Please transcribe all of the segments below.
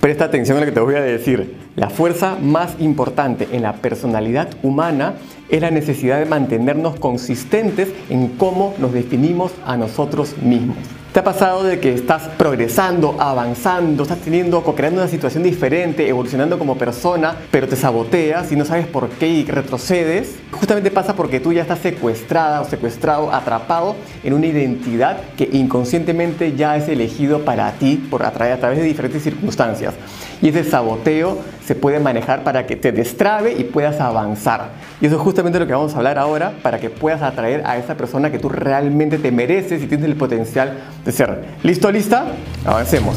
Presta atención a lo que te voy a decir. La fuerza más importante en la personalidad humana es la necesidad de mantenernos consistentes en cómo nos definimos a nosotros mismos. ¿Te ha pasado de que estás progresando, avanzando, estás teniendo, co-creando una situación diferente, evolucionando como persona, pero te saboteas y no sabes por qué y retrocedes? Justamente pasa porque tú ya estás secuestrada o secuestrado, atrapado en una identidad que inconscientemente ya es elegido para ti por a través de diferentes circunstancias. Y ese saboteo se puede manejar para que te destrabe y puedas avanzar. Y eso es justamente lo que vamos a hablar ahora para que puedas atraer a esa persona que tú realmente te mereces y tienes el potencial de ser. ¿Listo, lista? Avancemos.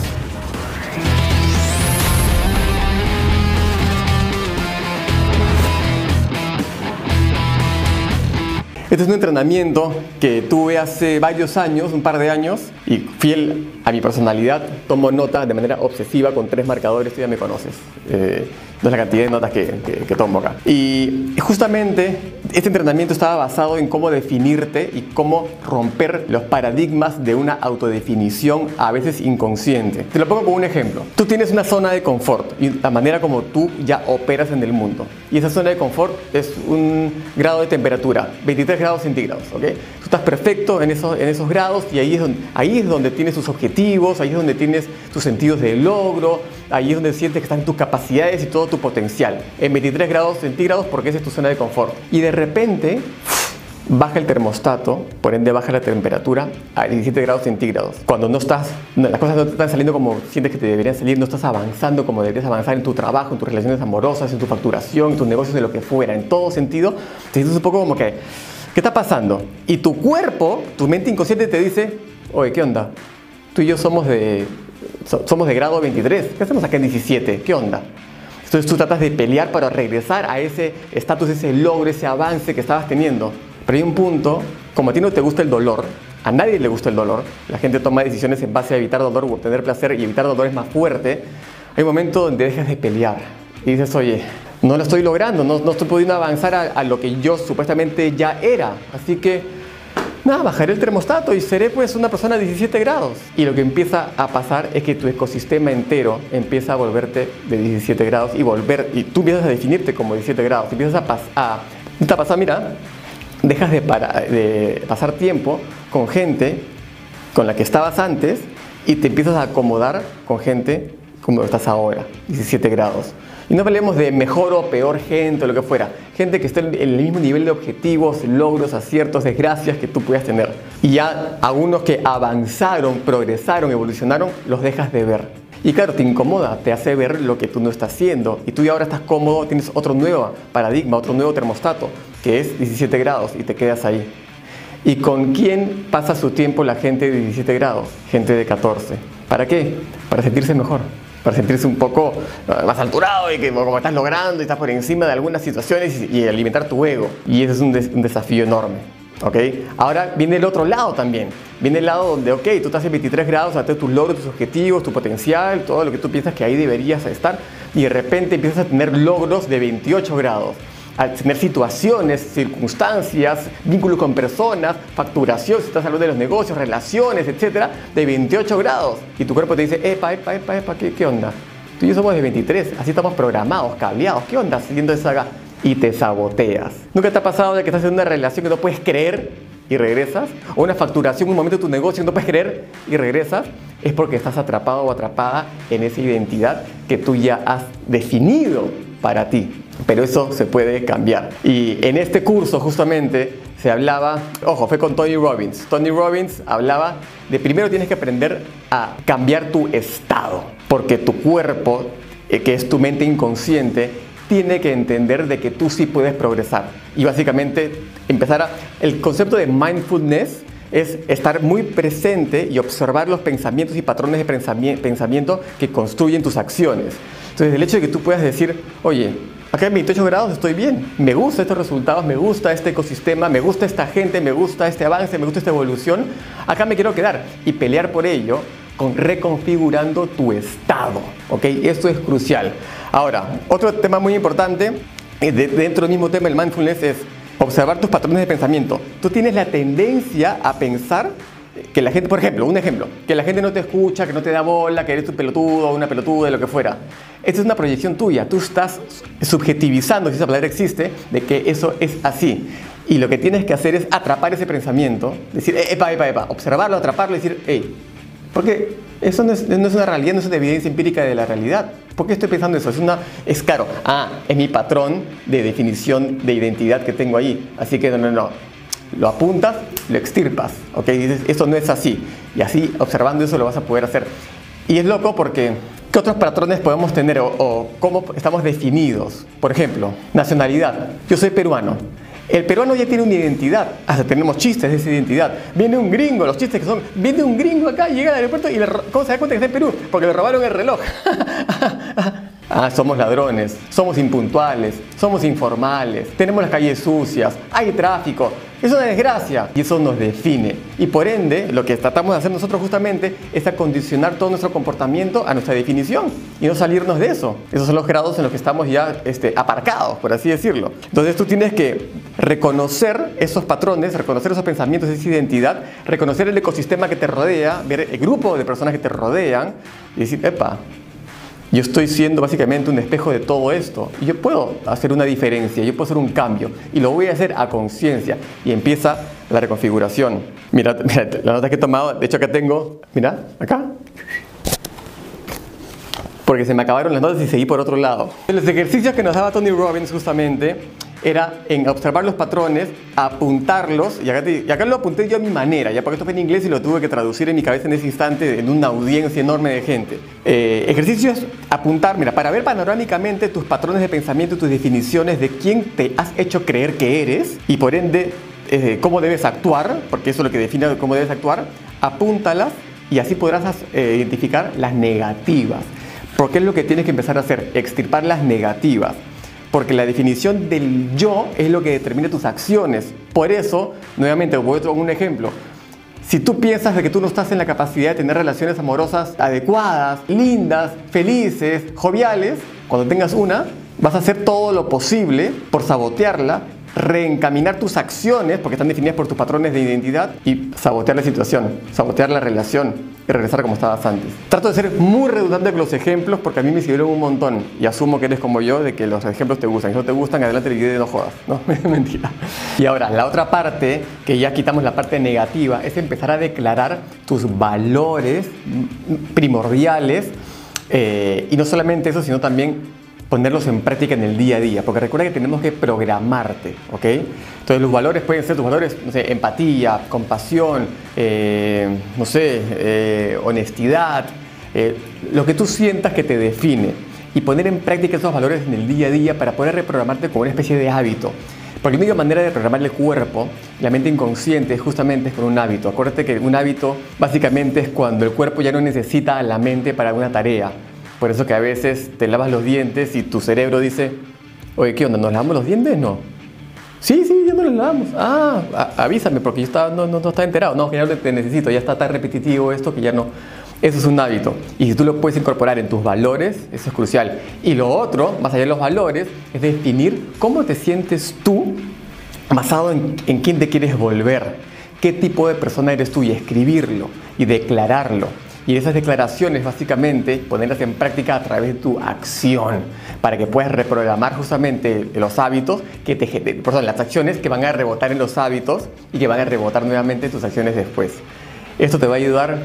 Este es un entrenamiento que tuve hace varios años, un par de años, y fiel a mi personalidad, tomo nota de manera obsesiva con tres marcadores, tú ya me conoces. Eh, es la cantidad de notas que, tomo acá. Y justamente este entrenamiento estaba basado en cómo definirte y cómo romper los paradigmas de una autodefinición a veces inconsciente. Te lo pongo como un ejemplo. Tú tienes una zona de confort y la manera como tú ya operas en el mundo. Y esa zona de confort es un grado de temperatura, 23 grados centígrados. ¿ok? Tú estás perfecto en esos, en esos grados y ahí es, ahí es donde tienes tus objetivos, ahí es donde tienes tus sentidos de logro, ahí es donde sientes que están tus capacidades y todo tu potencial. En 23 grados centígrados porque esa es tu zona de confort. Y de repente baja el termostato, por ende baja la temperatura a 17 grados centígrados. Cuando no estás, las cosas no te están saliendo como sientes que te deberían salir, no estás avanzando como deberías avanzar en tu trabajo, en tus relaciones amorosas, en tu facturación, en tus negocios, de lo que fuera, en todo sentido, te sientes un poco como que, ¿qué está pasando? Y tu cuerpo, tu mente inconsciente te dice, oye, ¿qué onda? Tú y yo somos de somos de grado 23, ¿qué hacemos acá en 17? ¿Qué onda? Entonces tú tratas de pelear para regresar a ese estatus, ese logro, ese avance que estabas teniendo. Pero hay un punto, como a ti no te gusta el dolor, a nadie le gusta el dolor, la gente toma decisiones en base a evitar dolor o obtener placer y evitar dolor es más fuerte, hay un momento donde dejas de pelear y dices, oye, no lo estoy logrando, no, no estoy pudiendo avanzar a, a lo que yo supuestamente ya era, así que nada, bajaré el termostato y seré pues una persona de 17 grados. Y lo que empieza a pasar es que tu ecosistema entero empieza a volverte de 17 grados y volver, y tú empiezas a definirte como 17 grados, empiezas a, pasar, a, pasar, mira, dejas de, de pasar tiempo con gente con la que estabas antes y te empiezas a acomodar con gente como estás ahora, 17 grados. Y no hablemos de mejor o peor gente o lo que fuera. Gente que esté en el mismo nivel de objetivos, logros, aciertos, desgracias que tú puedas tener. Y ya algunos que avanzaron, progresaron, evolucionaron, los dejas de ver. Y claro, te incomoda, te hace ver lo que tú no estás haciendo. Y tú ya ahora estás cómodo, tienes otro nuevo paradigma, otro nuevo termostato, que es 17 grados y te quedas ahí. ¿Y con quién pasa su tiempo la gente de 17 grados? Gente de 14. ¿Para qué? Para sentirse mejor para sentirse un poco eh, más alturado y que como estás logrando y estás por encima de algunas situaciones y, alimentar tu ego. Y ese es un, desafío enorme. ¿ok? Ahora viene el otro lado también. Viene el lado donde, ok, tú estás en 23 grados, a tus logros, tus objetivos, tu potencial, todo lo que tú piensas que ahí deberías estar, y de repente empiezas a tener logros de 28 grados a tener situaciones, circunstancias, vínculos con personas, facturación, si estás hablando de los negocios, relaciones, etcétera, de 28 grados. Y tu cuerpo te dice, epa, epa, epa, epa, ¿qué, qué onda? Tú y yo somos de 23, así estamos programados, cableados, ¿qué onda? Siguiendo esa saga y te saboteas. ¿Nunca te ha pasado de que estás en una relación que no puedes creer y regresas? ¿O una facturación, un momento de tu negocio que no puedes creer y regresas? Es porque estás atrapado o atrapada en esa identidad que tú ya has definido para ti. Pero eso se puede cambiar. Y en este curso justamente se hablaba, ojo, fue con Tony Robbins. Tony Robbins hablaba de primero tienes que aprender a cambiar tu estado, porque tu cuerpo, eh, que es tu mente inconsciente, tiene que entender de que tú sí puedes progresar. Y básicamente empezar a... El concepto de mindfulness es estar muy presente y observar los pensamientos y patrones de pensamiento que construyen tus acciones. Entonces, el hecho de que tú puedas decir, oye, acá en 28 grados estoy bien, me gustan estos resultados, me gusta este ecosistema, me gusta esta gente, me gusta este avance, me gusta esta evolución, acá me quiero quedar y pelear por ello con reconfigurando tu estado, ¿ok? Esto es crucial. Ahora, otro tema muy importante, eh, dentro del mismo tema del mindfulness, es observar tus patrones de pensamiento. Tú tienes la tendencia a pensar que la gente, por ejemplo, un ejemplo, que la gente no te escucha, que no te da bola, que eres un pelotudo una pelotuda, lo que fuera. Esta es una proyección tuya, tú estás subjetivizando, si esa palabra existe, de que eso es así. Y lo que tienes que hacer es atrapar ese pensamiento, decir, eh, epa, epa, epa, observarlo, atraparlo y decir, hey, porque eso no es, no es, una realidad, no es una evidencia empírica de la realidad. ¿Por qué estoy pensando eso? Es, una, es caro. Ah, es mi patrón de definición de identidad que tengo ahí. Así que no, no, no. Lo apuntas, lo extirpas. ¿Ok? Dices, eso no es así. Y así, observando eso, lo vas a poder hacer. Y es loco porque ¿Qué otros patrones podemos tener o, o, cómo estamos definidos? Por ejemplo, nacionalidad. Yo soy peruano. El peruano ya tiene una identidad, hasta tenemos chistes de esa identidad. Viene un gringo, los chistes que son, viene un gringo acá, llega al aeropuerto y le, ¿cómo se da cuenta que está en Perú? Porque le robaron el reloj. ah, somos ladrones, somos impuntuales, somos informales, tenemos las calles sucias, hay tráfico. Es una desgracia y eso nos define. Y por ende, lo que tratamos de hacer nosotros justamente es acondicionar todo nuestro comportamiento a nuestra definición y no salirnos de eso. Esos son los grados en los que estamos ya este, aparcados, por así decirlo. Entonces tú tienes que reconocer esos patrones, reconocer esos pensamientos, esa identidad, reconocer el ecosistema que te rodea, ver el grupo de personas que te rodean y decir, epa, yo estoy siendo básicamente un espejo de todo esto y yo puedo hacer una diferencia, yo puedo hacer un cambio y lo voy a hacer a conciencia y empieza la reconfiguración. Mira, mira, la nota que he tomado, de hecho acá tengo, mira, acá. Porque se me acabaron las notas y seguí por otro lado. Los ejercicios que nos daba Tony Robbins justamente era en observar los patrones, apuntarlos, y acá, y acá, lo apunté yo a mi manera, ya porque esto fue en inglés y lo tuve que traducir en mi cabeza en ese instante en una audiencia enorme de gente. Eh, ejercicios, apuntar, mira, para ver panorámicamente tus patrones de pensamiento, tus definiciones de quién te has hecho creer que eres y por ende eh, cómo debes actuar, porque eso es lo que define cómo debes actuar, apúntalas y así podrás eh, identificar las negativas. Porque es lo que tienes que empezar a hacer, extirpar las negativas porque la definición del yo es lo que determina tus acciones. Por eso, nuevamente, voy a un ejemplo. Si tú piensas de que tú no estás en la capacidad de tener relaciones amorosas adecuadas, lindas, felices, joviales, cuando tengas una, vas a hacer todo lo posible por sabotearla, reencaminar tus acciones, porque están definidas por tus patrones de identidad, y sabotear la situación, sabotear la relación, y regresar como estabas antes. Trato de ser muy redundante con los ejemplos porque a mí me sirvieron un montón y asumo que eres como yo de que los ejemplos te gustan. Si no te gustan, adelante el video y no jodas. No, mentira. Y ahora, la otra parte, que ya quitamos la parte negativa, es empezar a declarar tus valores primordiales eh, y no solamente eso, sino también ponerlos en práctica en el día a día, porque recuerda que tenemos que programarte, ¿ok? Entonces los valores pueden ser tus valores, no sé, empatía, compasión, eh, no sé, eh, honestidad, eh, lo que tú sientas que te define y poner en práctica esos valores en el día a día para poder reprogramarte como una especie de hábito. Porque la única manera de programar el cuerpo, la mente inconsciente, justamente es con un hábito. Acuérdate que un hábito básicamente es cuando el cuerpo ya no necesita a la mente para alguna tarea por eso que a veces te lavas los dientes y tu cerebro dice, oye, ¿qué onda? ¿Nos lavamos los dientes? No. Sí, sí, ya no los lavamos. Ah, avísame porque yo estaba, no, no, estaba enterado. No, ya te necesito, ya está tan repetitivo esto que ya no. Eso es un hábito. Y si tú lo puedes incorporar en tus valores, eso es crucial. Y lo otro, más allá de los valores, es definir cómo te sientes tú basado en, en quién te quieres volver. ¿Qué tipo de persona eres tú? Y escribirlo y declararlo. Y esas declaraciones básicamente ponerlas en práctica a través de tu acción para que puedas reprogramar justamente los hábitos que te perdón, las acciones que van a rebotar en los hábitos y que van a rebotar nuevamente tus acciones después. Esto te va a ayudar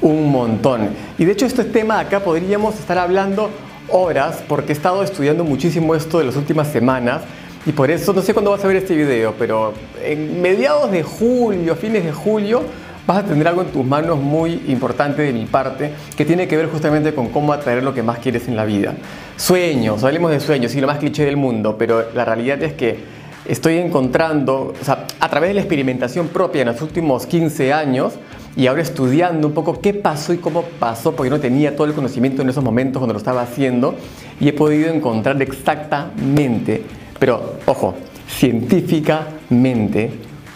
un montón. Y de hecho este tema acá podríamos estar hablando horas porque he estado estudiando muchísimo esto de las últimas semanas y por eso no sé cuándo vas a ver este video, pero en mediados de julio, fines de julio, vas a tener algo en tus manos muy importante de mi parte que tiene que ver justamente con cómo atraer lo que más quieres en la vida. Sueños, hablemos de sueños, sí, lo más cliché del mundo, pero la realidad es que estoy encontrando, o sea, a través de la experimentación propia en los últimos 15 años y ahora estudiando un poco qué pasó y cómo pasó, porque no tenía todo el conocimiento en esos momentos cuando lo estaba haciendo, y he podido encontrar exactamente, pero ojo, científicamente,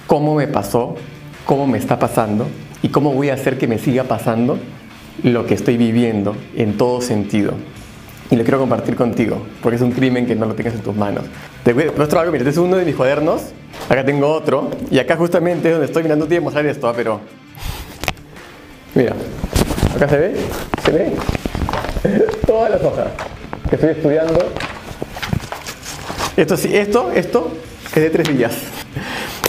cómo me pasó cómo me está pasando y cómo voy a hacer que me siga pasando lo que estoy viviendo en todo sentido. Y lo quiero compartir contigo, porque es un crimen que no lo tengas en tus manos. Te muestro algo, mira, este es uno de mis cuadernos, acá tengo otro, y acá justamente es donde estoy mirando, te voy a mostrar esto, ¿ah? pero Mira, acá se ve, se ve todas las hojas que estoy estudiando. Esto sí, esto, esto es de tres días.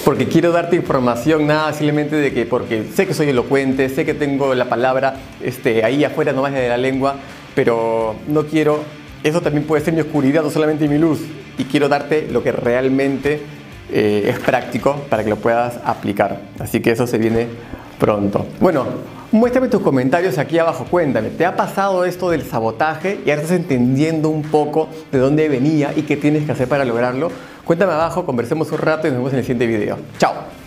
Porque quiero darte información, nada simplemente de que, porque sé que soy elocuente, sé que tengo la palabra este, ahí afuera nomás de la lengua, pero no quiero, eso también puede ser mi oscuridad, no solamente mi luz. Y quiero darte lo que realmente eh, es práctico para que lo puedas aplicar. Así que eso se viene pronto. Bueno, muéstrame tus comentarios aquí abajo. Cuéntame, ¿te ha pasado esto del sabotaje y ahora estás entendiendo un poco de dónde venía y qué tienes que hacer para lograrlo? Cuéntame abajo, conversemos un rato y nos vemos en el siguiente video. Chao.